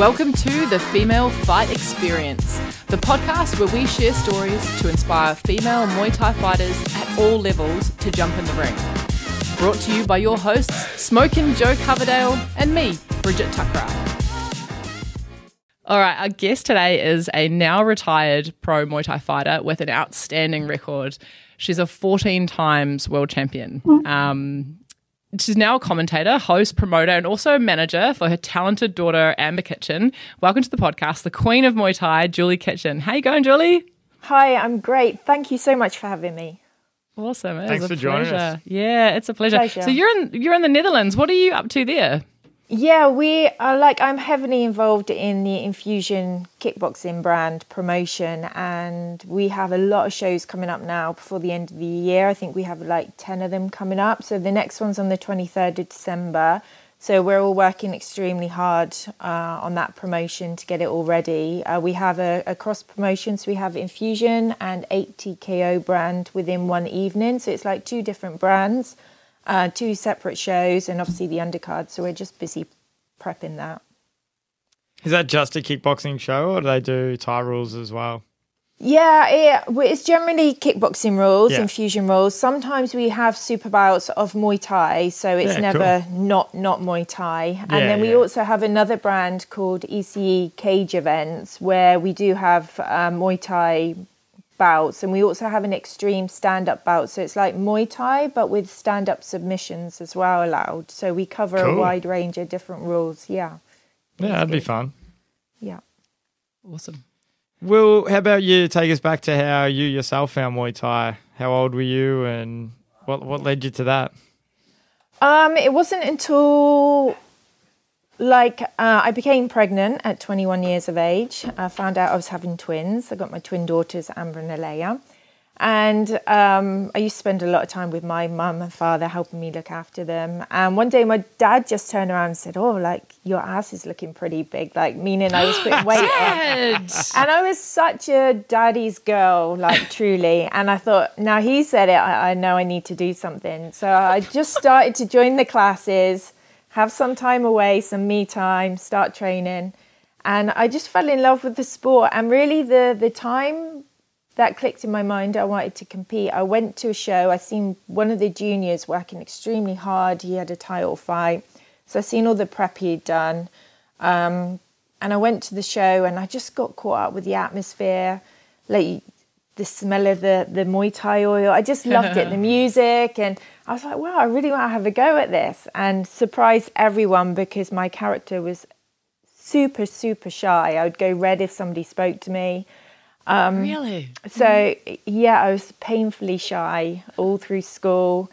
Welcome to the Female Fight Experience, the podcast where we share stories to inspire female Muay Thai fighters at all levels to jump in the ring. Brought to you by your hosts, Smokin' Joe Coverdale and me, Bridget Thakrar. All right, our guest today is a now retired pro Muay Thai fighter with an outstanding record. She's a 14 times world champion. Um, she's now a commentator, host, promoter, and also manager for her talented daughter, Amber Kitchen. Welcome to the podcast, the queen of Muay Thai, Julie Kitchen. How you going, Julie? Hi, I'm great. Thank you so much for having me. Awesome. It Thanks a for joining us. Yeah, it's a pleasure. Pleasure. So you're in you're in the Netherlands. What are you up to there? Yeah, we are like I'm heavily involved in the Infusion kickboxing brand promotion, and we have a lot of shows coming up now before the end of the year. I think we have like 10 of them coming up. So the next one's on the 23rd of December. So we're all working extremely hard uh, on that promotion to get it all ready. Uh, we have a, a cross promotion, so we have Infusion and 8TKO brand within one evening. So it's like two different brands. Uh, two separate shows, and obviously the undercard. So we're just busy prepping that. Is that just a kickboxing show, or do they do Thai rules as well? Yeah, well, it's generally kickboxing rules, Yeah. infusion rules. Sometimes we have super bouts of Muay Thai, so it's Yeah, never not not Muay Thai. And Yeah, then we yeah. also have another brand called ECE Cage Events, where we do have um, Muay Thai bouts, and we also have an extreme stand-up bout. So it's like Muay Thai, but with stand-up submissions as well allowed. So we cover a wide range of different rules. Yeah, Yeah, that'd be fun. yeah. Awesome. Well, how about you take us back to how you yourself found Muay Thai? How old were you, and what what led you to that? Um, it wasn't until like uh, I became pregnant at 21 years of age. I found out I was having twins. I got my twin daughters, Amber and Alea. And um, I used to spend a lot of time with my mum and father helping me look after them. And one day my dad just turned around and said, Oh, like your ass is looking pretty big, like meaning I was putting weight on. And I was such a daddy's girl, like truly. And I thought, now he said it, I, I know I need to do something. So I just started to join the classes, have some time away, some me time, start training. And I just fell in love with the sport. And really, the, the time that clicked in my mind, I wanted to compete. I went to a show, I seen one of the juniors working extremely hard. He had a title fight. So I seen all the prep he'd done um, and I went to the show and I just got caught up with the atmosphere, like the smell of the the Muay Thai oil. I just loved it, the music, and I was like, wow, I really want to have a go at this and surprise everyone because my character was super super shy. I would go red if somebody spoke to me. really? So yeah, I was painfully shy all through school.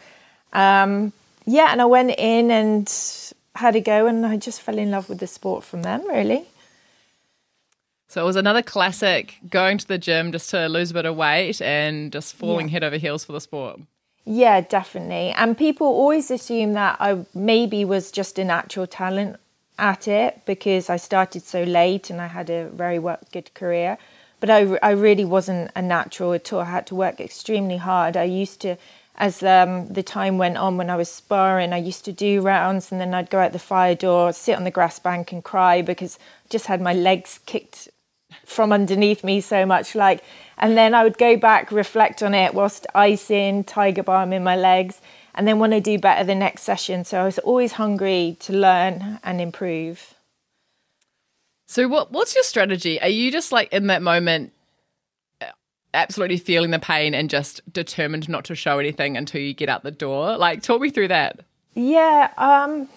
Um, yeah, and I went in and had a go, and I just fell in love with the sport from then. Really. So it was another classic going to the gym just to lose a bit of weight and just falling Yeah. head over heels for the sport. Yeah, definitely. And people always assume that I maybe was just a natural talent at it because I started so late and I had a very work, good career. But I, I really wasn't a natural at all. I had to work extremely hard. I used to, as um, the time went on when I was sparring, I used to do rounds and then I'd go out the fire door, sit on the grass bank and cry because I just had my legs kicked from underneath me so much like and then i would go back reflect on it whilst icing tiger balm in my legs and then want to do better the next session so i was always hungry to learn and improve So what what's your strategy? Are you just like in that moment absolutely feeling the pain and just determined not to show anything until you get out the door? Like talk me through that. yeah um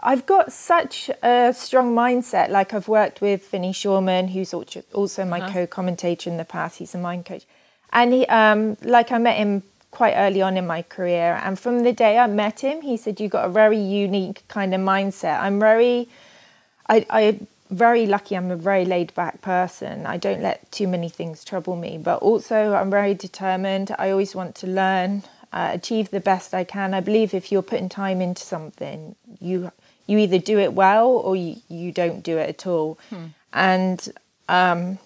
I've got such a strong mindset. Like I've worked with Vinny Shawman, who's also- my co-commentator in the past. He's a mind coach, and he, um, like I met him quite early on in my career. And from the day I met him, he said, "You've got a very unique kind of mindset." I'm very, I, I very lucky. I'm a very laid back person. I don't let too many things trouble me. But also, I'm very determined. I always want to learn, uh, achieve the best I can. I believe if you're putting time into something, you you either do it well or you, you don't do it at all. And um,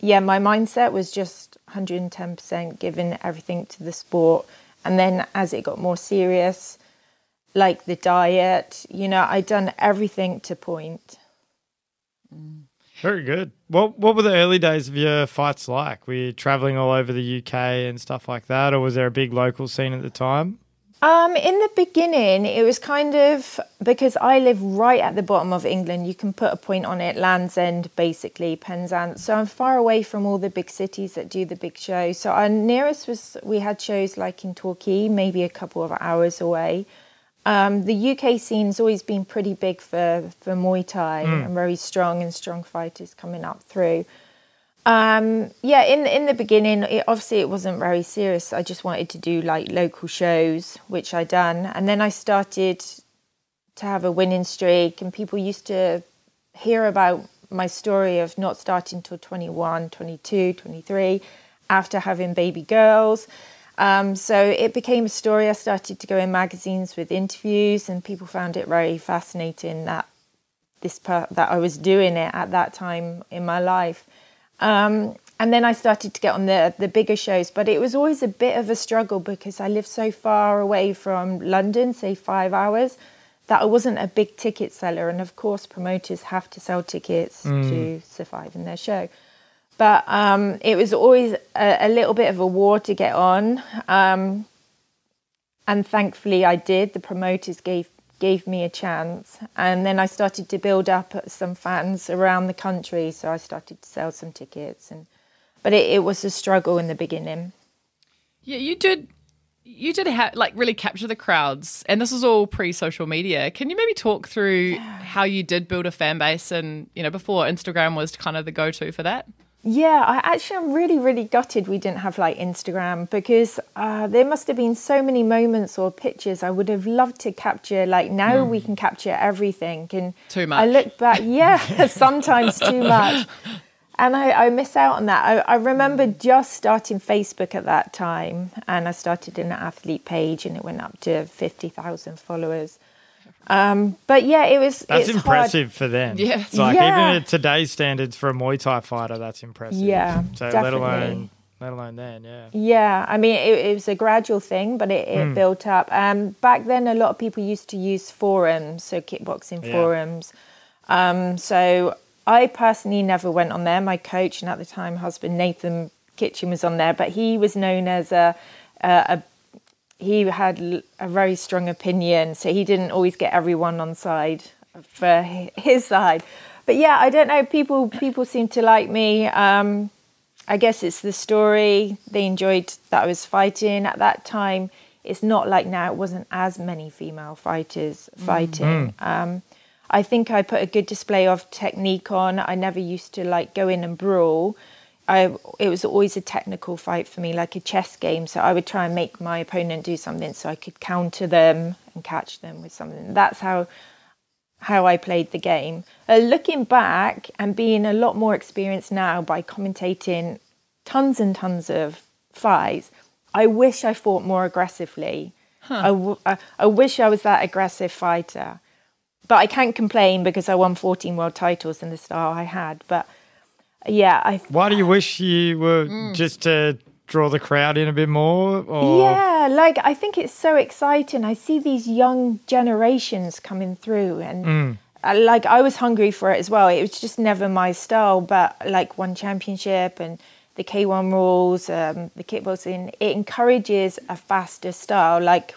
yeah, my mindset was just 110% giving everything to the sport. And then as it got more serious, like the diet, you know, I'd done everything to point. Very good. What What were the early days of your fights like? Were you traveling all over the UK and stuff like that, or was there a big local scene at the time? Um, in the beginning, it was kind of because I live right at the bottom of England. You can put a point on it, Land's End, basically Penzance. So I'm far away from all the big cities that do the big shows. So our nearest was we had shows like in Torquay, maybe a couple of hours away. Um, the UK scene's always been pretty big for for Muay Thai Mm. and very strong and strong fighters coming up through. Um, yeah, in in the beginning, it, obviously it wasn't very serious. I just wanted to do like local shows, which I done, and then I started to have a winning streak, and people used to hear about my story of not starting till 21, 22, 23, after having baby girls. Um, so it became a story. I started to go in magazines with interviews, and people found it very fascinating that this per- that I was doing it at that time in my life. Um, and then I started to get on the the bigger shows, but it was always a bit of a struggle because I lived so far away from London, say five hours, that I wasn't a big ticket seller. And of course, promoters have to sell tickets to survive in their show. But um, it was always a, a little bit of a war to get on. Um, and thankfully I did. The promoters gave gave me a chance, and then I started to build up some fans around the country. So I started to sell some tickets, and but it, it was a struggle in the beginning. Yeah, you did. You did ha- like really capture the crowds, and this was all pre-social media. Can you maybe talk through how you did build a fan base, and you know before Instagram was kind of the go-to for that? Yeah, I actually am really, really gutted we didn't have like Instagram because uh, there must have been so many moments or pictures I would have loved to capture. Like now we can capture everything, and Too much. I look back, yeah, sometimes too much, and I, I miss out on that. I, I remember just starting Facebook at that time, and I started an athlete page, and it went up to fifty thousand followers. Um, but yeah, it was. That's it's impressive for them. Yeah. It's like Yeah. even at today's standards for a Muay Thai fighter, that's impressive. Yeah, So let alone let alone then, yeah. Yeah, I mean, it, it was a gradual thing, but it, it built up. Um, back then, a lot of people used to use forums, so kickboxing Yeah. forums. Um, so I personally never went on there. My coach and at the time husband Nathan Kitchen was on there, but he was known as a, a, a he had a very strong opinion, so he didn't always get everyone on side for his side. But yeah, I don't know. People people seem to like me. Um, I guess it's the story. They enjoyed that I was fighting at that time. It's not like now. It wasn't as many female fighters fighting. Um, I think I put a good display of technique on. I never used to like go in and brawl. I it was always a technical fight for me, like a chess game. So I would try and make my opponent do something so I could counter them and catch them with something. That's how how I played the game. Uh, looking back and being a lot more experienced now by commentating tons and tons of fights, I wish I fought more aggressively. I, w- I, I wish I was that aggressive fighter. But I can't complain because I won 14 world titles in the style I had. But yeah, I Why do you wish you were Mm. just to draw the crowd in a bit more? Or Yeah, like I think it's so exciting. I see these young generations coming through, and uh, like I was hungry for it as well. It was just never my style, but like one championship and the K1 rules, um, the kickboxing, it encourages a faster style. Like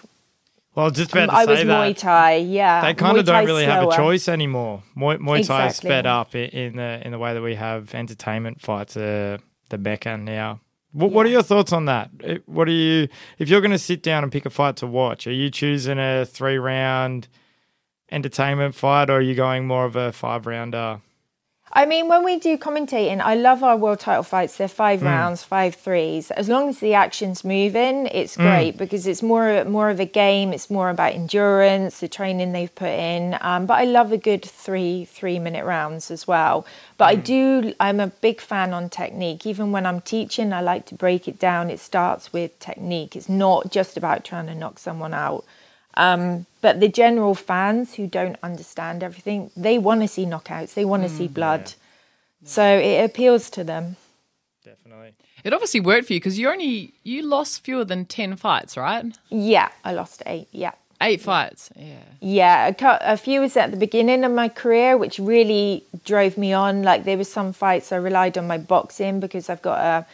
Well, just about to I say was that. Muay Thai, yeah. they kind Muay of don't Thai's really have a choice anymore. Muay, Muay Thai is Exactly. sped up in the in the way that we have entertainment fights, uh, the Mecca now. What, what are your thoughts on that? What are you if you're going to sit down and pick a fight to watch? Are you choosing a three round entertainment fight, or are you going more of a five rounder? I mean, when we do commentating, I love our world title fights. They're five Mm. rounds, five threes. As long as the action's moving, it's Mm. great because it's more more of a game. It's more about endurance, the training they've put in. Um, but I love a good three three minute rounds as well. But I do. I'm a big fan on technique. Even when I'm teaching, I like to break it down. It starts with technique. It's not just about trying to knock someone out. Um, but the general fans who don't understand everything, they want to see knockouts. They want to see blood. So it appeals to them. Definitely. It obviously worked for you because you only you lost fewer than ten fights, right? Yeah, I lost eight. Yeah. Eight fights. Yeah. Yeah, a, a few was at the beginning of my career, which really drove me on. Like there were some fights I relied on my boxing because I've got a,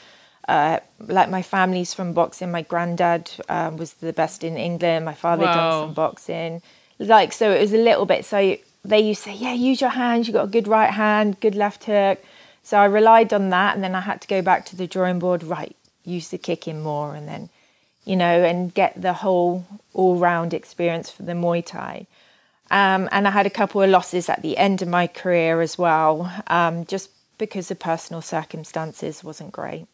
uh, like my family's from boxing. My granddad um, was the best in England. My father Wow. done some boxing. Like so, it was a little bit. So they used to say, "Yeah, use your hands. You got a good right hand, good left hook." So I relied on that, and then I had to go back to the drawing board. Right, use the kicking more, and then you know, and get the whole all round experience for the Muay Thai. Um, and I had a couple of losses at the end of my career as well, um, just because of personal circumstances wasn't great.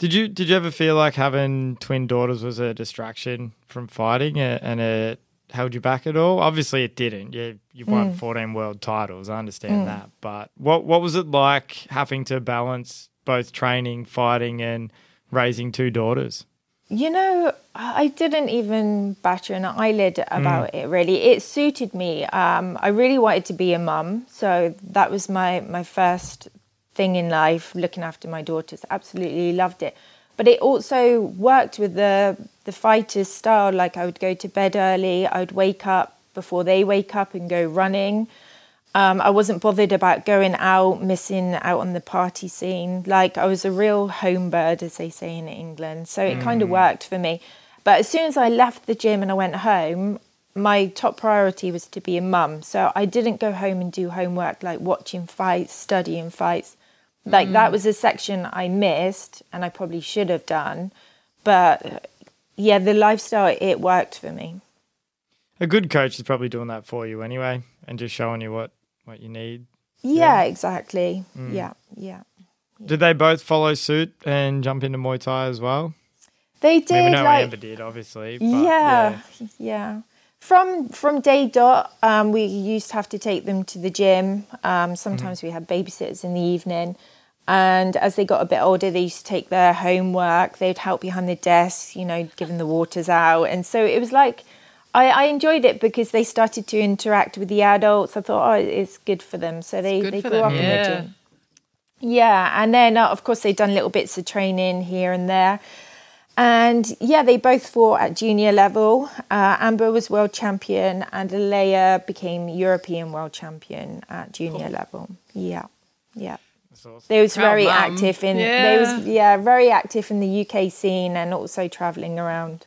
Did you did you ever feel like having twin daughters was a distraction from fighting and it held you back at all? Obviously, it didn't. You you won mm. fourteen world titles. I understand mm. that, but what what was it like having to balance both training, fighting, and raising two daughters? You know, I didn't even batter an eyelid mm. about it. Really, it suited me. Um, I really wanted to be a mum, so that was my my first thing in life. Looking after my daughters, absolutely loved it. But it also worked with the the fighter's style. Like I would go to bed early, I would wake up before they wake up and go running. Um, I wasn't bothered about going out, missing out on the party scene. Like I was a real home bird, as they say in England. So it kind of worked for me. But as soon as I left the gym and I went home, my top priority was to be a mum. So I didn't go home and do homework like watching fights, studying fights. Like that mm. was a section I missed and I probably should have done. But yeah, the lifestyle, it worked for me. A good coach is probably doing that for you anyway, and just showing you what what you need. Yeah, exactly. Mm. Yeah, yeah. Did they both follow suit and jump into Muay Thai as well? They I mean, did we know like Amber did, obviously. But yeah, yeah. From from day dot, um, we used to have to take them to the gym. Um, sometimes we had babysitters in the evening, and as they got a bit older, they used to take their homework. They'd help behind the desk, you know, giving the waters out, and so it was like. I, I enjoyed it because they started to interact with the adults. I thought, oh, it's good for them. So they, they grew them, up in the gym. Yeah, and then uh, of course they've done little bits of training here and there. And yeah, they both fought at junior level. Uh, Amber was world champion, and Leia became European world champion at junior level. Yeah, yeah. That's awesome. They was Proud very mum. active in. They was yeah very active in the UK scene and also traveling around.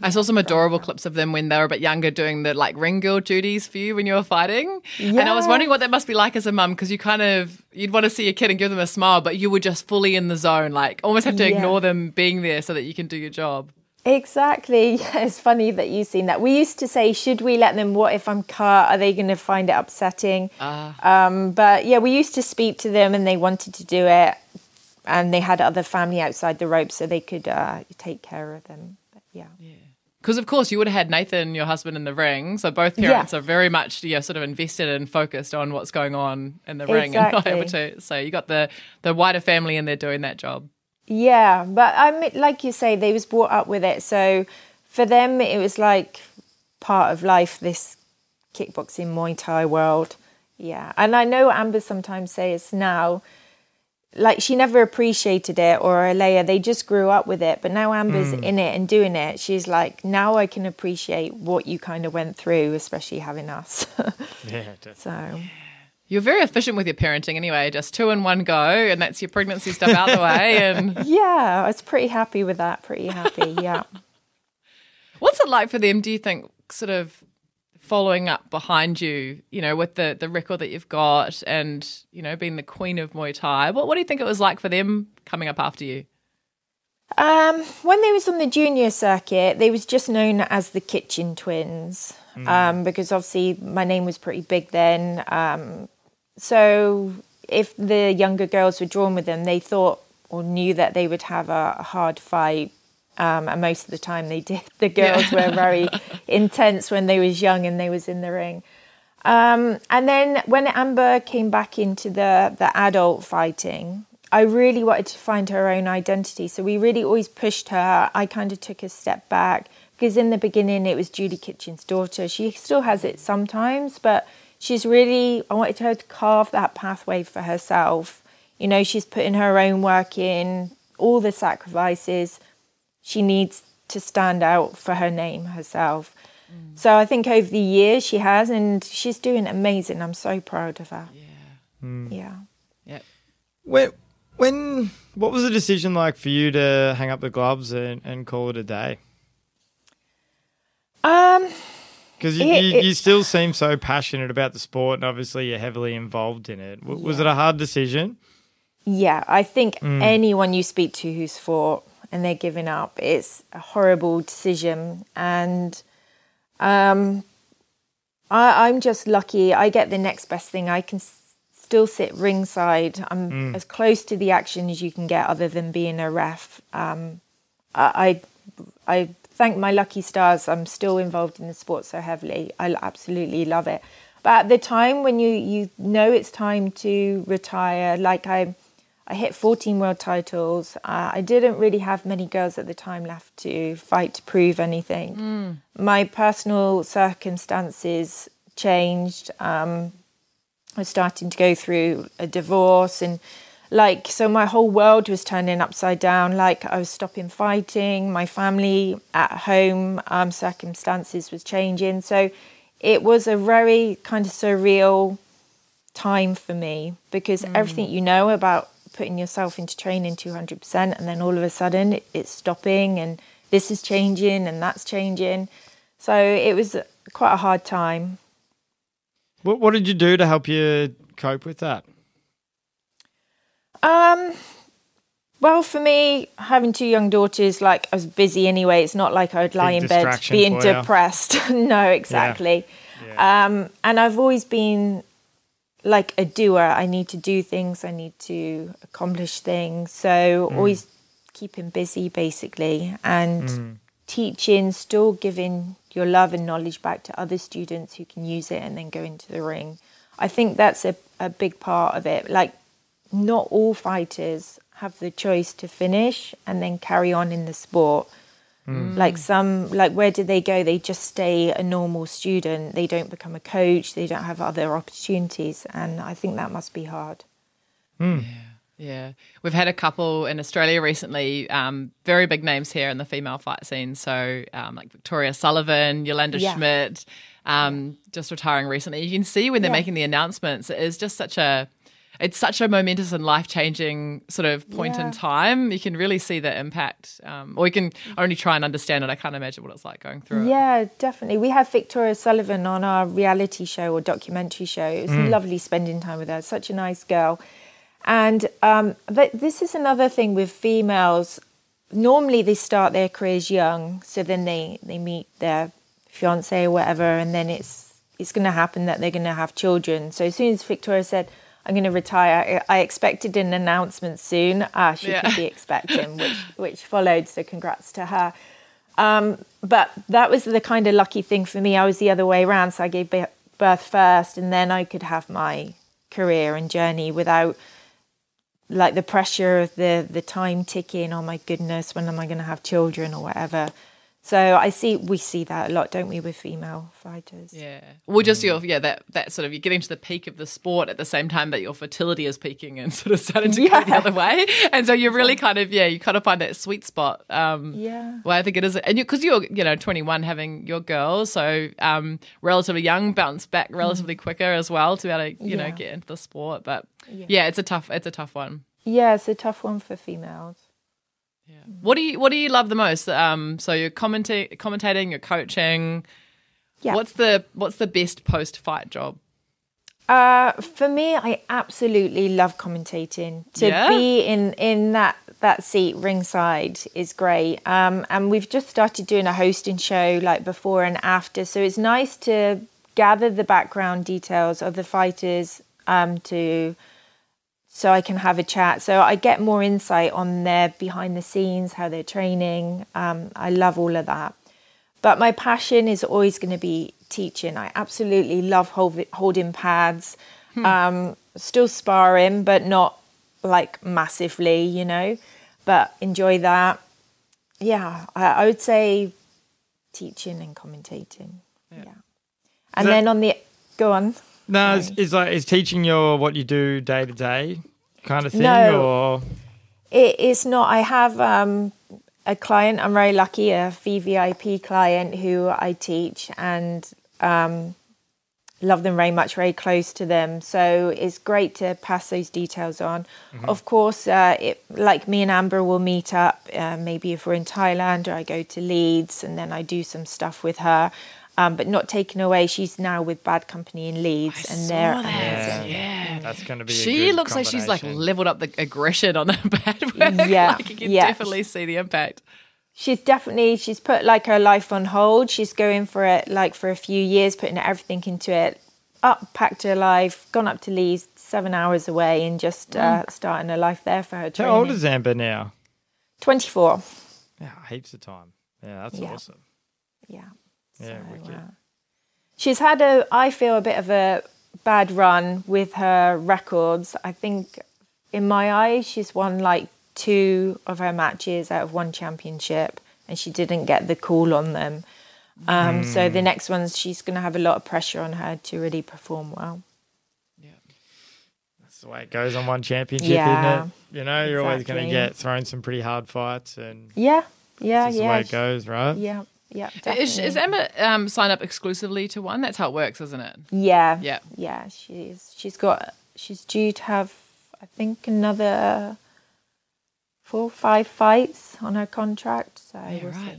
I saw some adorable clips of them when they were a bit younger doing the like ring girl duties for you when you were fighting. And I was wondering what that must be like as a mum because you kind of you'd want to see your kid and give them a smile, but you were just fully in the zone, like almost have to Yeah. ignore them being there so that you can do your job. Exactly. Yeah, it's funny that you've seen that. We used to say, should we let them? What if I'm cut? Are they going to find it upsetting? Um, but yeah, we used to speak to them, and they wanted to do it, and they had other family outside the ropes, so they could uh, take care of them. But yeah. Because of course you would have had Nathan, your husband, in the ring, so both Yeah. parents are very much yeah sort of invested and focused on what's going on in the ring and not able to. So you got the the wider family in there doing that job. Yeah, but I mean, like you say, they was brought up with it, so for them it was like part of life. This kickboxing Muay Thai world, yeah. And I know Amber sometimes says now, like she never appreciated it, or Alea, they just grew up with it. But now Amber's mm. in it and doing it, she's like, now I can appreciate what you kind of went through, especially having us. Yeah, definitely. so You're very efficient with your parenting anyway, just two in one go, and that's your pregnancy stuff out the way. And yeah, I was pretty happy with that. Pretty happy, yeah. what's it like for them? Do you think sort of following up behind you, you know, with the the record that you've got, and you know, being the queen of Muay Thai? What what do you think it was like for them coming up after you? Um, when they was on the junior circuit, they was just known as the Kitchen Twins um, because obviously my name was pretty big then. Um, so if the younger girls were drawn with them, they thought or knew that they would have a, a hard fight. Um, and most of the time they did. The girls were very intense when they was young and they was in the ring. Um, and then when Amber came back into the the adult fighting, I really wanted to find her own identity. So we really always pushed her. I kind of took a step back because in the beginning it was Julie Kitchen's daughter. She still has it sometimes, but she's really I wanted her to carve that pathway for herself. You know, she's putting her own work in, all the sacrifices she needs to stand out for her name herself. So I think over the years she has, and she's doing amazing. I'm so proud of her. Yeah. Yeah. Yeah. When, when, what was the decision like for you to hang up the gloves and, and call it a day? Um, Because you, It- you, you still seem so passionate about the sport, and obviously you're heavily involved in it. W- Was it a hard decision? yeah, I think anyone you speak to who's fought and they're giving up, it's a horrible decision. And um, I, I'm just lucky. I get the next best thing. I can s- still sit ringside. I'm as close to the action as you can get, other than being a ref. Um, I, I I thank my lucky stars. I'm still involved in the sport so heavily. I absolutely love it. But at the time when you you know it's time to retire, like I. I hit 14 world titles. Uh, I didn't really have many girls at the time left to fight to prove anything. My personal circumstances changed. Um, I was starting to go through a divorce and like so my whole world was turning upside down like i was stopping fighting my family at home um, circumstances was changing so it was a very kind of surreal time for me because everything you know about putting yourself into training 200% and then all of a sudden it's stopping and this is changing and that's changing so it was quite a hard time What, what did you do to help you cope with that? Um, well, for me, having two young daughters, like I was busy anyway. It's not like I would lie Big in bed being depressed. no, exactly. Um, and I've always been like a doer. I need to do things. I need to accomplish things. So Mm. always keeping busy, basically, and Mm. teaching, still giving your love and knowledge back to other students who can use it and then go into the ring. I think that's a, a big part of it. Like, not all fighters have the choice to finish and then carry on in the sport. Like some, like where do they go? They just stay a normal student. They don't become a coach. They don't have other opportunities, and I think that must be hard. Yeah, we've had a couple in Australia recently, um, very big names here in the female fight scene. So, um, like Victoria Sullivan, Yolanda Yeah. Schmidt, um, just retiring recently. You can see when they're Yeah. making the announcements, it is just such a, it's such a momentous and life changing sort of point in time. You can really see the impact, um, or you can only try and understand it. I can't imagine what it's like going through it. Yeah, definitely. We have Victoria Sullivan on our reality show or documentary show. It was lovely spending time with her. Such a nice girl. And um, th- this is another thing with females. Normally, they start their careers young, so then they, they meet their fiance or whatever, and then it's it's going to happen that they're going to have children. So as soon as Victoria said, "I'm going to retire," I, I expected an announcement soon. Ah, she Yeah. could be expecting, which which followed. So congrats to her. Um, but that was the kind of lucky thing for me. I was the other way around, so I gave birth first, and then I could have my career and journey without like the pressure of the the time ticking. Oh my goodness, when am I going to have children or whatever? So I see we see that a lot, don't we, with female fighters? Yeah. Well, just your yeah that that sort of you're getting to the peak of the sport at the same time that your fertility is peaking and sort of starting to go the other way, and so you're really kind of yeah you kind of find that sweet spot. Um, Yeah. Well, I think it is, and because you, are you know 21 having your girl, so um, relatively young, bounce back relatively quicker as well to be able to you know get into the sport. But yeah. it's a tough it's a tough one. Yeah, it's a tough one for females. What do you what do you love the most? Um, so you're commenting, commentating, you're coaching. Yeah. What's the what's the best post fight job? Uh, for me, I absolutely love commentating. To Yeah? be in in that that seat ringside is great. Um, and we've just started doing a hosting show like before and after, so it's nice to gather the background details of the fighters um, to so I can have a chat. So I get more insight on their behind the scenes, how they're training. Um, I love all of that. But my passion is always going to be teaching. I absolutely love hold, holding pads, um, still sparring, but not like massively, you know. But enjoy that. Yeah, I, I would say teaching and commentating. Yeah. And that- then on the go on. No, it's, it's like is teaching your what you do day to day kind of thing, No. or It is not. I have um, a client. I'm very lucky, a VVIP client who I teach and um, love them very much, very close to them. So it's great to pass those details on. Of course, uh, it, like me and Amber will meet up. Uh, maybe if we're in Thailand, or I go to Leeds, and then I do some stuff with her. Um, but not taken away. She's now with Bad Company in Leeds, and they're that. amazing. Yeah. That's going to be. a She good looks like she's like leveled up the aggression on the bad work. Yeah, like you can yeah. definitely see the impact. she's definitely she's put like her life on hold she's going for it like for a few years putting everything into it up packed her life gone up to leeds seven hours away and just uh, starting a life there for her Training. How old is Amber now? 24 Yeah, heaps of time. Yeah, that's Yeah. awesome. yeah Yeah, So, wicked. uh, she's had a i feel a bit of a bad run with her records. I think in my eyes she's won like two of her matches out of one championship and she didn't get the call on them. Um, so Hmm. the next ones she's going to have a lot of pressure on her to really perform well. Yeah, That's the way it goes on one championship, Yeah, isn't it? You know, you're always going to get thrown some pretty hard fights, and yeah. Yeah that's the yeah. way it goes, right? yeah yeah Is, is. Amber um, signed up exclusively to one? That's how it works, isn't it? yeah Yeah. yeah she's she's got she's due to have i think another four or five fights on her contract so Yeah, we'll right.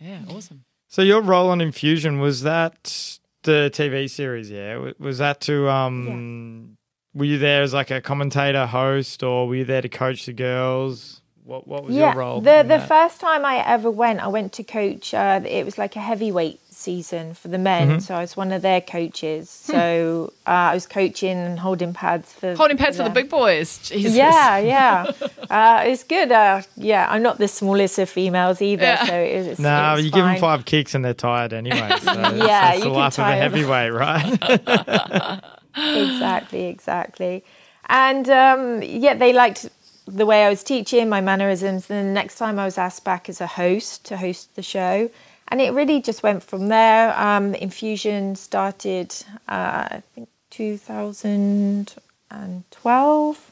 see Yeah, awesome. So your role on Infusion was that the TV series? Yeah, was that to um? Were you there as like a commentator, host, or were you there to coach the girls? What What was your role? The the that? first time I ever went, I went to coach. Uh, it was like a heavyweight season for the men, Mm-hmm. so I was one of their coaches. Hmm. So uh, I was coaching and holding pads for Holding pads for the big boys. Jesus. Yeah, yeah, uh, it's good. Uh, yeah, I'm not the smallest of females either, Yeah. so it was. Nah, it was you give them five kicks and they're tired anyway. So Yeah, that's you the can life of a heavyweight, right? exactly, exactly. And um, yeah, they liked the way I was teaching, my mannerisms. And the next time I was asked back as a host to host the show. And it really just went from there. Um, Infusion started, uh, I think, 2012.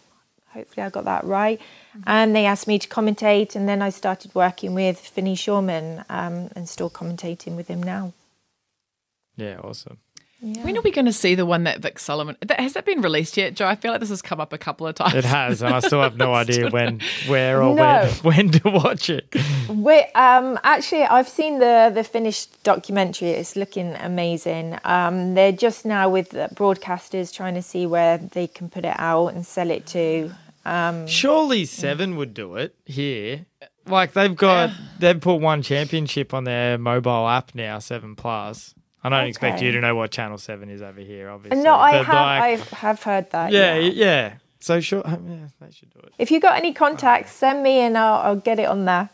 Hopefully, I got that right. And they asked me to commentate. And then I started working with Vinny Shawman um, and still commentating with him now. yeah, awesome. When are we going to see the one that Vic Sullivan that, has that been released yet, Joe? I feel like this has come up a couple of times. It has, and I still have no idea when, where, or No. when, when to watch it. We um, actually, I've seen the the finished documentary. It's looking amazing. Um, they're just now with the broadcasters trying to see where they can put it out and sell it to. Surely Seven would do it here. Like they've got, they've put one championship on their mobile app now, Seven Plus. I don't expect you to know what Channel Seven is over here, obviously. no, I but, have like, I have heard that. yeah, yeah. yeah. So sure, um, yeah, they should do it. If you got any contacts, send me and I'll, I'll get it on there.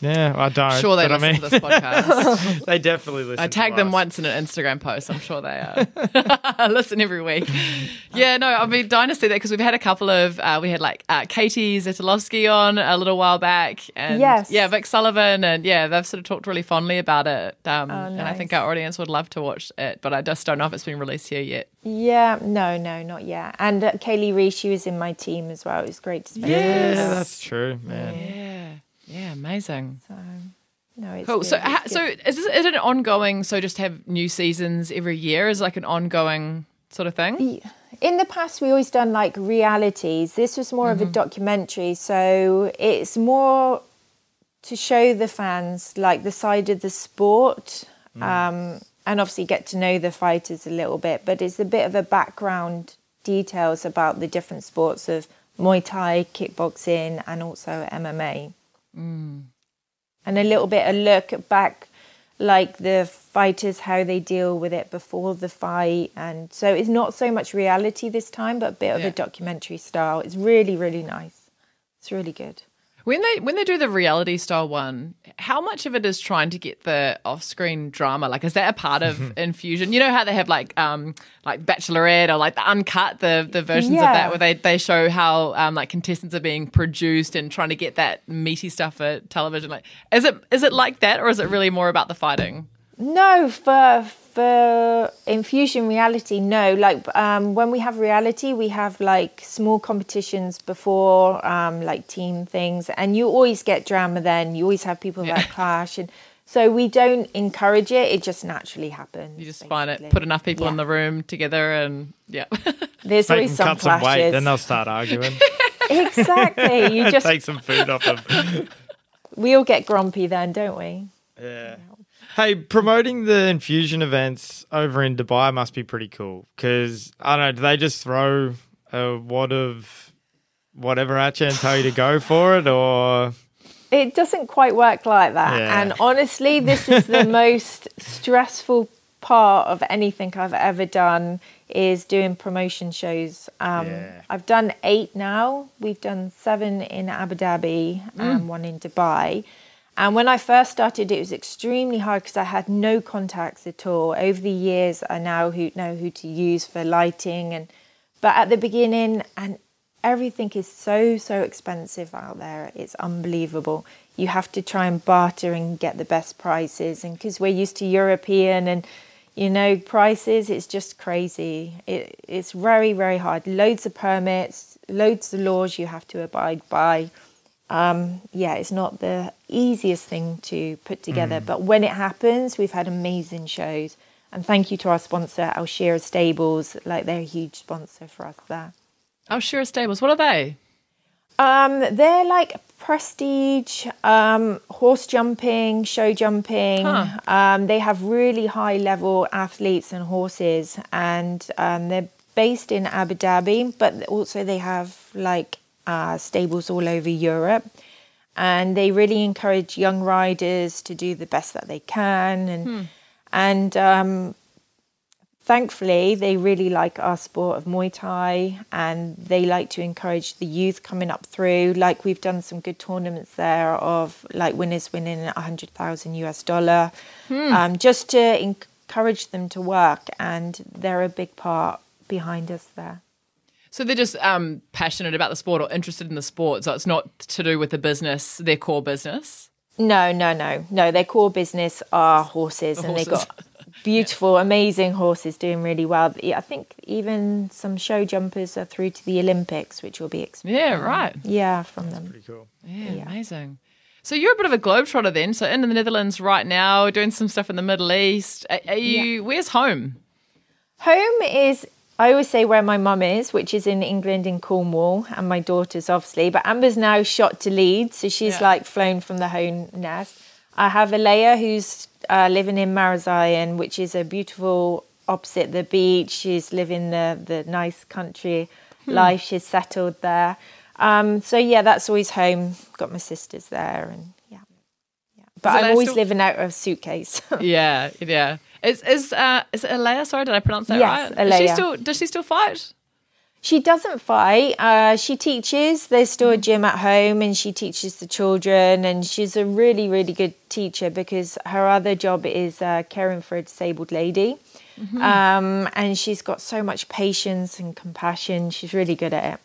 Yeah, I don't. sure they but listen I mean, to this podcast. they definitely listen. I to tagged them us. once in an Instagram post. I'm sure they uh, listen every week. Yeah, no, I mean, dying to see that because we've had a couple of, uh, we had like uh, Katie Zetilovsky on a little while back. And Yes. Yeah, Vic Sullivan. And yeah, they've sort of talked really fondly about it. Um, And I think our audience would love to watch it, but I just don't know if it's been released here yet. Yeah, no, no, not yet. And uh, Kaylee Reese, she was in my team as well. It was great to spend Yeah, time with her. that's true, man. Yeah. Yeah, amazing. No, it's Cool. So, ha- so is, this, is it an ongoing? So, just have new seasons every year? Is like an ongoing sort of thing? in the past we always done like realities this was more of a documentary so it's more to show the fans like the side of the sport um, and obviously get to know the fighters a little bit but it's a bit of a background details about the different sports of muay thai kickboxing and also mma Mm. and a little bit a look back like the fighters how they deal with it before the fight. And so it's not so much reality this time but a bit of Yeah. a documentary style. It's really really nice. It's really good When they when they do the reality style one, how much of it is trying to get the off screen drama? Like, is that a part of Infusion? You know how they have like um like Bachelorette or like the uncut the the versions of that where they they show how um like contestants are being produced and trying to get that meaty stuff for television. Like, is it is it like that or is it really more about the fighting? no for for infusion reality, no. Like um, when we have reality, we have like small competitions before, um, like team things, and you always get drama. Then you always have people that clash, and so we don't encourage it. It just naturally happens. You just find it, put enough people Yeah. in the room together, and yeah. There's Make always them some cut some weight, clashes. then they'll start arguing. exactly. You just Take some food off them. we all get grumpy then, don't we? Yeah. Hey, promoting the infusion events over in Dubai must be pretty cool because I don't know. Do they just throw a wad of whatever at you and tell you to go for it, or It doesn't quite work like that. Yeah. And honestly, this is the most stressful part of anything I've ever done is doing promotion shows. Um, Yeah. I've done eight now. We've done seven in Abu Dhabi and one in Dubai. And when I first started, it was extremely hard because I had no contacts at all. Over the years, I now know who to use for lighting, and but at the beginning, and everything is so so expensive out there. It's unbelievable. You have to try and barter and get the best prices, and because we're used to European and you know prices, it's just crazy. It, it's very very hard. Loads of permits, loads of laws you have to abide by um, yeah, it's not the easiest thing to put together, but when it happens, we've had amazing shows. And thank you to our sponsor, Al Shira'aa Stables. Like they're a huge sponsor for us there. Sure, stables. What are they? Um, they're like prestige, um, horse jumping, show jumping. Huh. Um, they have really high level athletes and horses, and um, they're based in Abu Dhabi, but also they have like uh, stables all over Europe. And they really encourage young riders to do the best that they can, and and um, thankfully, they really like our sport of Muay Thai and they like to encourage the youth coming up through. Like we've done some good tournaments there of like winners winning a hundred thousand US dollar, um, just to encourage them to work. And they're a big part behind us there. So they're just um, passionate about the sport or interested in the sport. So it's not to do with the business, their core business. No, no, no, no. Their core business are horses, and they've got beautiful, amazing horses doing really well. I think even some show jumpers are through to the Olympics, which will be ex- Yeah, right. yeah from them. pretty cool. Yeah, amazing. So you're a bit of a globetrotter then. So in the Netherlands right now, doing some stuff in the Middle East. Are, are you? Where's home? Home is, I always say where my mum is, which is in England in Cornwall, and my daughter's obviously. But Amber's now shot to Leeds, so she's Yeah. like flown from the home nest. I have Alea who's uh, living in Marazion, which is a beautiful opposite the beach. She's living the the nice country life. She's settled there. Um, so yeah, that's always home. Got my sisters there, and. But Alea I'm always still- living out of a suitcase. yeah, yeah. Is is uh is it Alea? Sorry, did I pronounce that Yes, right? Is she still does she still fight? She doesn't fight. Uh, she teaches. There's still a gym at home, and she teaches the children. And she's a really, really good teacher because her other job is uh, caring for a disabled lady. Um, and she's got so much patience and compassion. She's really good at it.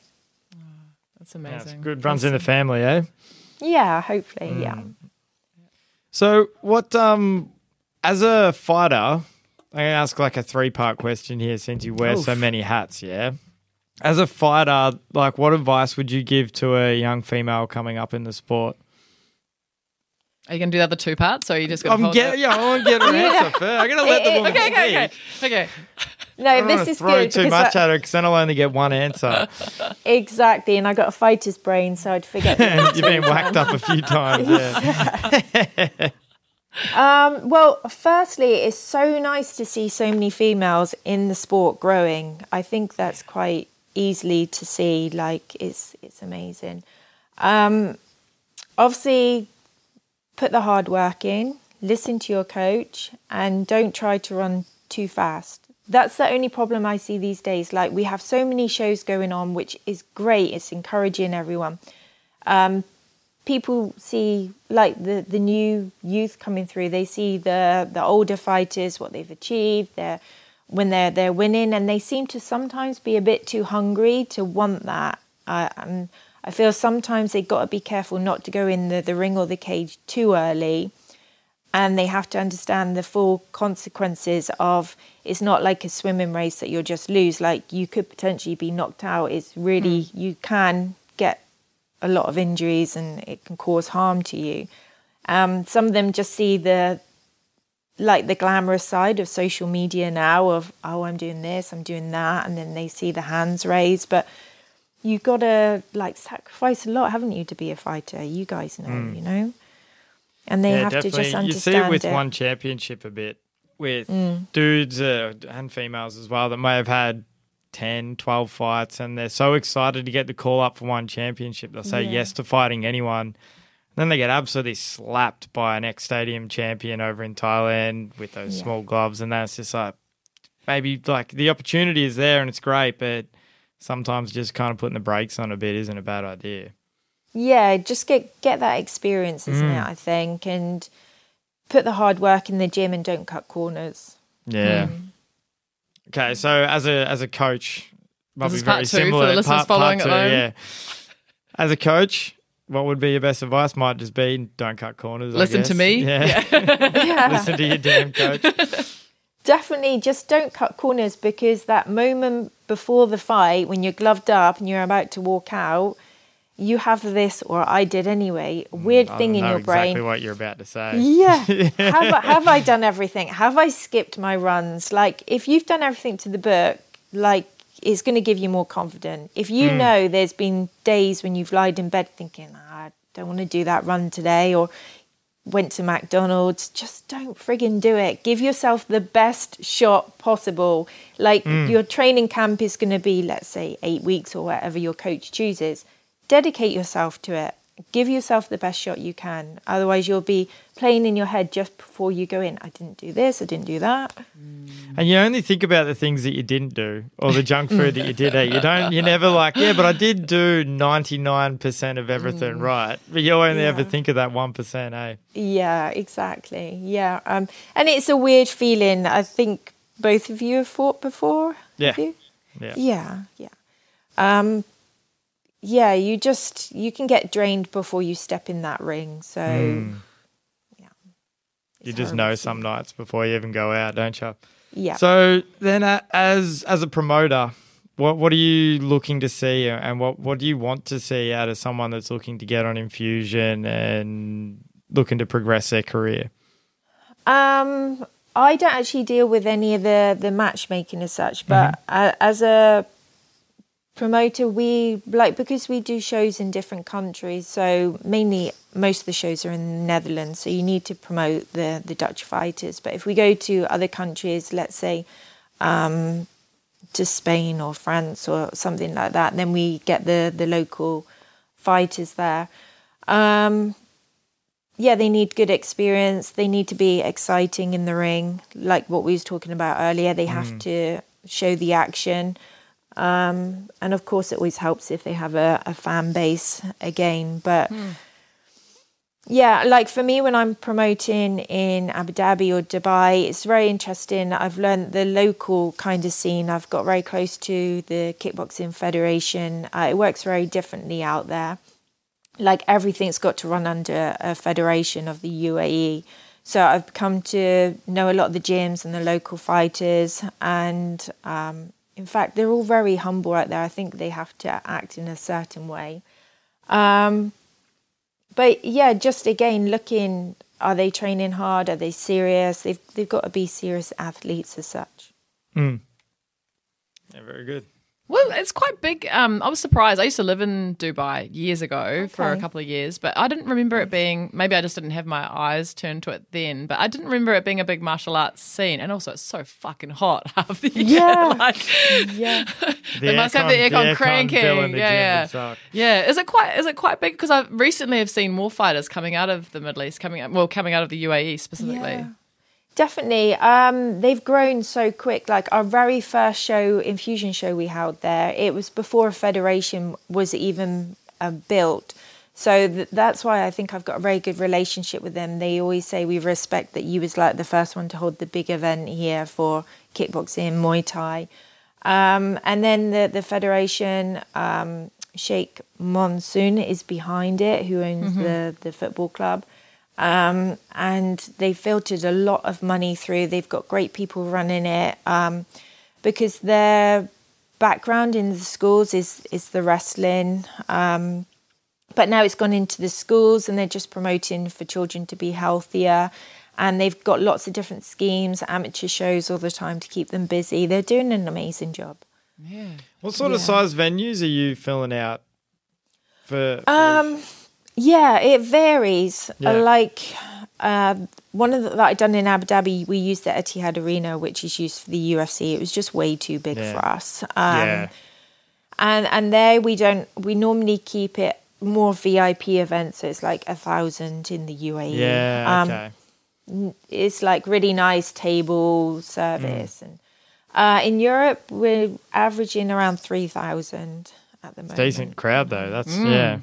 That's Yeah, amazing. good. Runs in the family, eh? Yeah, hopefully, yeah. So, what, um, as a fighter, I'm going to ask like a three part question here since you wear so many hats, yeah? As a fighter, like, what advice would you give to a young female coming up in the sport? Are you gonna do the other two parts, or you just gonna? I'm hold get, it? yeah, I want to get her answer first. I'm going to let the It- it- woman Okay, okay, okay, speak. okay. No, this is throw good. too much I- at her because then I'll only get one answer. exactly, and I got a fighter's brain, so I'd forget. You've been whacked up a few times. Yeah. Um, well, firstly, it's so nice to see so many females in the sport growing. I think that's quite easily to see. Like, it's it's amazing. Um, obviously, put the hard work in. Listen to your coach, and don't try to run too fast. That's the only problem I see these days. Like, we have so many shows going on, which is great. It's encouraging everyone people see like the the new youth coming through they see the the older fighters what they've achieved their when they're they're winning and they seem to sometimes be a bit too hungry to want that uh, I feel sometimes they've got to be careful not to go in the, the ring or the cage too early and they have to understand the full consequences of it's not like a swimming race that you'll just lose like you could potentially be knocked out. It's really you can get a lot of injuries and it can cause harm to you. Um, some of them just see the like the glamorous side of social media now of oh i'm doing this i'm doing that and then they see the hands raised but you've got to like sacrifice a lot haven't you to be a fighter you guys know you know and they yeah, have definitely. to just understand you see it with it. one championship a bit with dudes uh, and females as well that may have had 10, 12 fights and they're so excited to get the call up for one championship. They'll say Yeah. yes to fighting anyone. Then they get absolutely slapped by an ex stadium champion over in Thailand with those Yeah. small gloves. And that's just like, maybe like the opportunity is there and it's great, but sometimes just kind of putting the brakes on a bit isn't a bad idea. yeah just get get that experience isn't Mm. it i think and put the hard work in the gym and don't cut corners Yeah. Okay, so as a as a coach, might This be is very part two for the listeners following at home. Yeah. As a coach, what would be your best advice? Might just be don't cut corners. I Listen to guess. me. Yeah. yeah Listen to your damn coach. definitely just don't cut corners because that moment before the fight when you're gloved up and you're about to walk out you have this or i did anyway weird I thing in know your exactly brain. what you're about to say. yeah. Have, I, have i done everything? Have i skipped my runs? Like if you've done everything to the book like it's going to give you more confidence. If you Hmm. know there's been days when you've lied in bed thinking "Ah, i don't want to do that run today or went to McDonald's, just don't friggin' do it. Give yourself the best shot possible. Like mm. your training camp is going to be, let's say, eight weeks or whatever your coach chooses. Dedicate yourself to it. Give yourself the best shot you can. Otherwise, you'll be playing in your head just before you go in. I didn't do this, I didn't do that. And you only think about the things that you didn't do or the junk food that you did eat. You don't you're never like, yeah, but I did do ninety nine percent of everything right. But you only ever think of that one percent, eh? Yeah, exactly. Yeah. Um, and it's a weird feeling. I think both of you have fought before. Yeah. Yeah. Yeah, yeah. Um, yeah, you just you can get drained before you step in that ring. So Mm. yeah, You just know to some nights before you even go out, don't you? yeah. So then, uh, as as a promoter, what what are you looking to see, and what what do you want to see out of someone that's looking to get on Enfusion and looking to progress their career? Um, I don't actually deal with any of the the matchmaking as such, but uh, as a promoter, we like because we do shows in different countries. So mainly, most of the shows are in the Netherlands. So you need to promote the the Dutch fighters. But if we go to other countries, let's say um, to Spain or France or something like that, then we get the the local fighters there. Um, yeah, they need good experience. They need to be exciting in the ring, like what we was talking about earlier. They have to show the action, um, and of course, it always helps if they have a, a fan base again. But yeah, like for me, when I'm promoting in Abu Dhabi or Dubai, it's very interesting. I've learned the local kind of scene. I've got very close to the kickboxing federation. Uh, it works very differently out there like everything's got to run under a federation of the UAE. So I've come to know a lot of the gyms and the local fighters, and um, in fact, they're all very humble out there. I think they have to act in a certain way. Um, but yeah, just again looking, are they training hard? Are they serious? They've they've got to be serious athletes as such. Mm. Yeah, very good. Well, it's quite big. Um, I was surprised. I used to live in Dubai years ago for a couple of years, but I didn't remember it being. Maybe I just didn't have my eyes turned to it then. But I didn't remember it being a big martial arts scene. And also, it's so fucking hot half the year. Yeah. like, Yeah. they must have the aircon cranking. bill in yeah, yeah. Yeah, is it quite is it quite big? Because I recently have seen more fighters coming out of the Middle East, coming out well, coming out of the UAE specifically. Yeah. Definitely. Um, they've grown so quick. Like our very first show, Enfusion show we held there, it was before a federation was even uh, built. So th- that's why I think I've got a very good relationship with them. They always say we respect that you was like the first one to hold the big event here for kickboxing, Muay Thai. Um, and then the, the federation, um, Sheikh Mansour is behind it, who owns the, the football club. Um, and they filtered a lot of money through. They've got great people running it um, because their background in the schools is is the wrestling. Um, but now it's gone into the schools and they're just promoting for children to be healthier. And they've got lots of different schemes, amateur shows all the time to keep them busy. They're doing an amazing job. Yeah. What sort of size venues are you filling out for? for- Um, yeah, it varies. Yeah. Uh, Like uh, one of the, that I done in Abu Dhabi, we used the Etihad Arena, which is used for the UFC. It was just way too big Yeah. for us. Um, yeah. and and there we don't. We normally keep it more VIP events. So it's like a thousand in the UAE. Yeah. Um, Okay. it's like really nice table service Mm. and uh, in Europe we're averaging around 3000 at the moment Decent crowd though. That's Mm. yeah.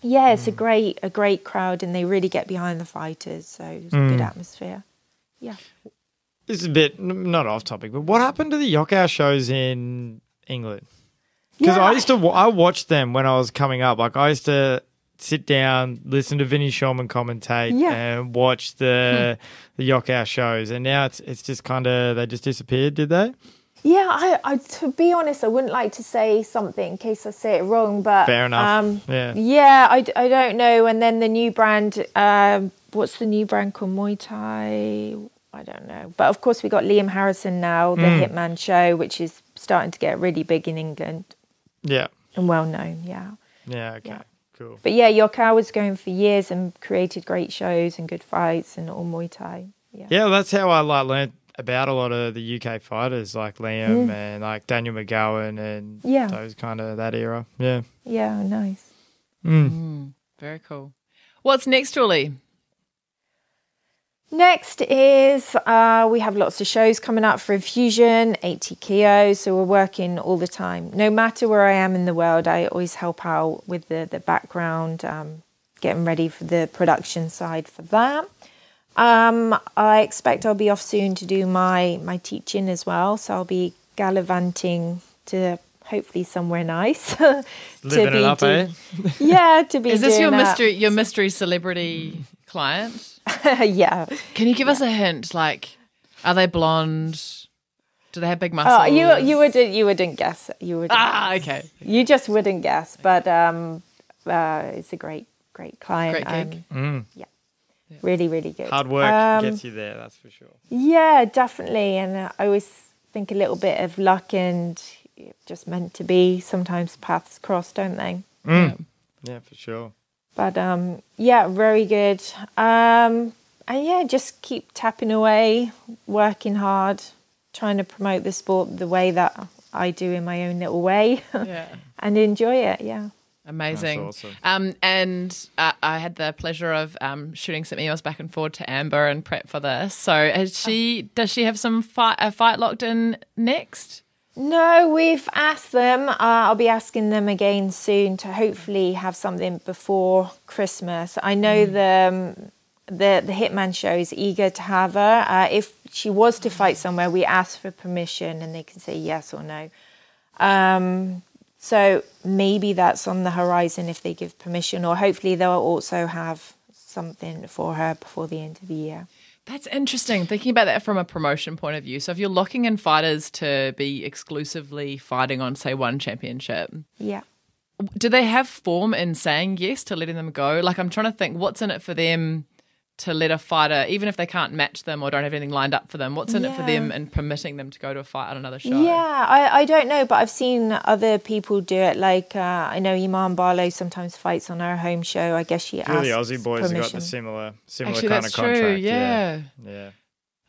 Yeah it's a great a great crowd and they really get behind the fighters so it's a Mm. good atmosphere yeah This is a bit not off topic, but what happened to the Yokkao shows in England? Because Yeah. I used to, I watched them when I was coming up. Like I used to sit down, listen to Vinny Shawman commentate, Yeah. and watch the the Yokkao shows. And now it's it's just kind of they just disappeared. Did they? Yeah I, I to be honest i wouldn't like to say something in case i say it wrong but Fair enough. um, yeah. yeah I, I don't know and then the new brand um, what's the new brand called muay thai i don't know but of course we got liam harrison now the Mm. hitman show which is starting to get really big in england Yeah. and well known yeah Yeah. Okay. Yeah. Cool. but yeah Yokkao was going for years and created great shows and good fights and all muay thai yeah Yeah, that's how I like learned about a lot of the UK fighters like Liam and like Daniel McGowan and Mm. Yeah. those kind of that era. Yeah. yeah nice Mm. Very cool. What's next, Julie? Next is uh, we have lots of shows coming up for Enfusion, ATKO, so we're working all the time. No matter where I am in the world, I always help out with the, the background, um, getting ready for the production side for that. Um, I expect I'll be off soon to do my, my teaching as well, so I'll be gallivanting to hopefully somewhere nice. to Living it up, do- eh? Yeah, to be Is this doing your that. mystery your mystery celebrity client? yeah. Can you give us a hint? Like, are they blonde? Do they have big muscles? Oh, you you wouldn't you wouldn't guess. You would Ah, okay. you just wouldn't guess, but um, uh, it's a great, great client. Great gig. Um, yeah, really, really good. Hard work Um, gets you there, that's for sure. Yeah, definitely. And uh, I always think a little bit of luck and just meant to be. Sometimes paths cross, don't they? Yeah, for sure. But um, yeah, very good. Um, and yeah, just keep tapping away, working hard, trying to promote the sport the way that I do in my own little way, Yeah. and enjoy it. Yeah. Amazing. That's awesome. Um, and uh, I had the pleasure of um, shooting some emails back and forth to Amber and prep for this. So, has she does she have some fight a fight locked in next? No, we've asked them. Uh, I'll be asking them again soon to hopefully have something before Christmas. I know the um, the the Hitman show is eager to have her. Uh, if she was to fight somewhere, we ask for permission, and they can say yes or no. Um, so maybe that's on the horizon if they give permission, or hopefully they'll also have something for her before the end of the year. That's interesting. Thinking about that from a promotion point of view. So, if you're locking in fighters to be exclusively fighting on, say, one championship, Yeah. do they have form in saying yes to letting them go? Like, I'm trying to think what's in it for them to let a fighter, even if they can't match them or don't have anything lined up for them, what's in it for them in permitting them to go to a fight on another show? Yeah, I, I don't know, but I've seen other people do it. Like uh, I know Iman Barlow sometimes fights on her home show. I guess she A few the asks Aussie boys have got permission. the similar similar Actually, kind that's of contract. true. Yeah. Yeah.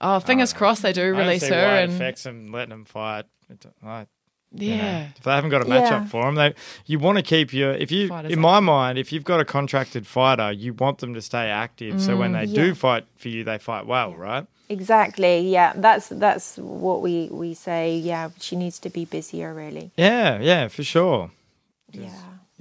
Oh, fingers know. crossed they do I don't release see her. why it And affects them letting them fight. It, I, you know, yeah. if they haven't got a match Yeah. up for them, they you want to keep your if you Fighters in my mind if you've got a contracted fighter, you want them to stay active. so when they do Mm, fight for you, they fight well, right? Exactly. Yeah, that's that's what we we say. Yeah, she needs to be busier. Really. Yeah, yeah, for sure. Yeah.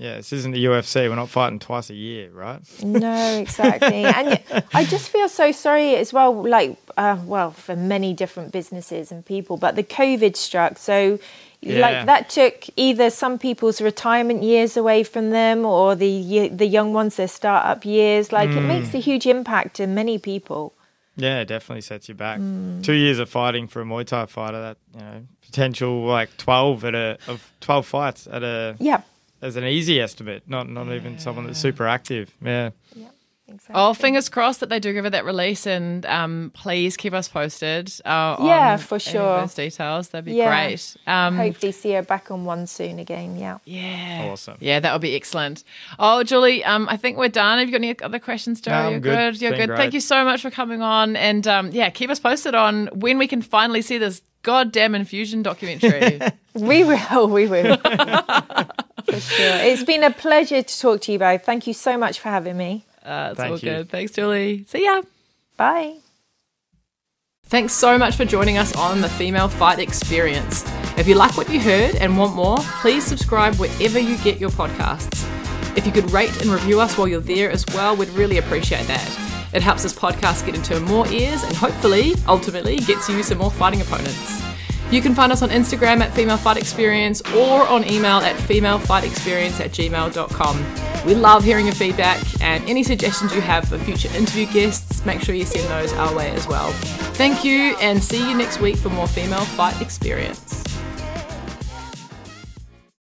Yeah, this isn't the UFC. We're not fighting twice a year, right? No, exactly. and I just feel so sorry as well, like, uh, well, for many different businesses and people, but the COVID struck. So, Yeah. Like that took either some people's retirement years away from them, or the the young ones their startup years. Like it Mm. makes a huge impact to many people. Yeah, it definitely sets you back. Mm. Two years of fighting for a Muay Thai fighter, that you know, potential like twelve at a of twelve fights at a Yeah. as an easy estimate, not not even someone that's super active. Yeah. Exactly. Oh, fingers crossed that they do give it that release, and um, please keep us posted. Uh, Yeah, on for sure. those details. That'd be Yeah. great. Um, Hopefully, see her back on one soon again. Yeah. yeah, Awesome. Yeah, that would be excellent. Oh, Julie, um, I think we're done. Have you got any other questions, Joe? No, I'm You're good. good. You're been good. great. Thank you so much for coming on, and um, yeah, keep us posted on when we can finally see this goddamn Enfusion documentary. We will. We will. for sure. It's been a pleasure to talk to you both. Thank you so much for having me. Uh, it's Thank all you. good. Thanks, Julie. See ya. Bye. Thanks so much for joining us on the Female Fight Experience. If you like what you heard and want more, please subscribe wherever you get your podcasts. If you could rate and review us while you're there as well, we'd really appreciate that. It helps this podcast get into more ears and hopefully, ultimately, gets you some more fighting opponents. You can find us on Instagram at Female Fight Experience or on email at femalefightexperience at gmail.com. We love hearing your feedback and any suggestions you have for future interview guests, make sure you send those our way as well. Thank you and see you next week for more Female Fight Experience.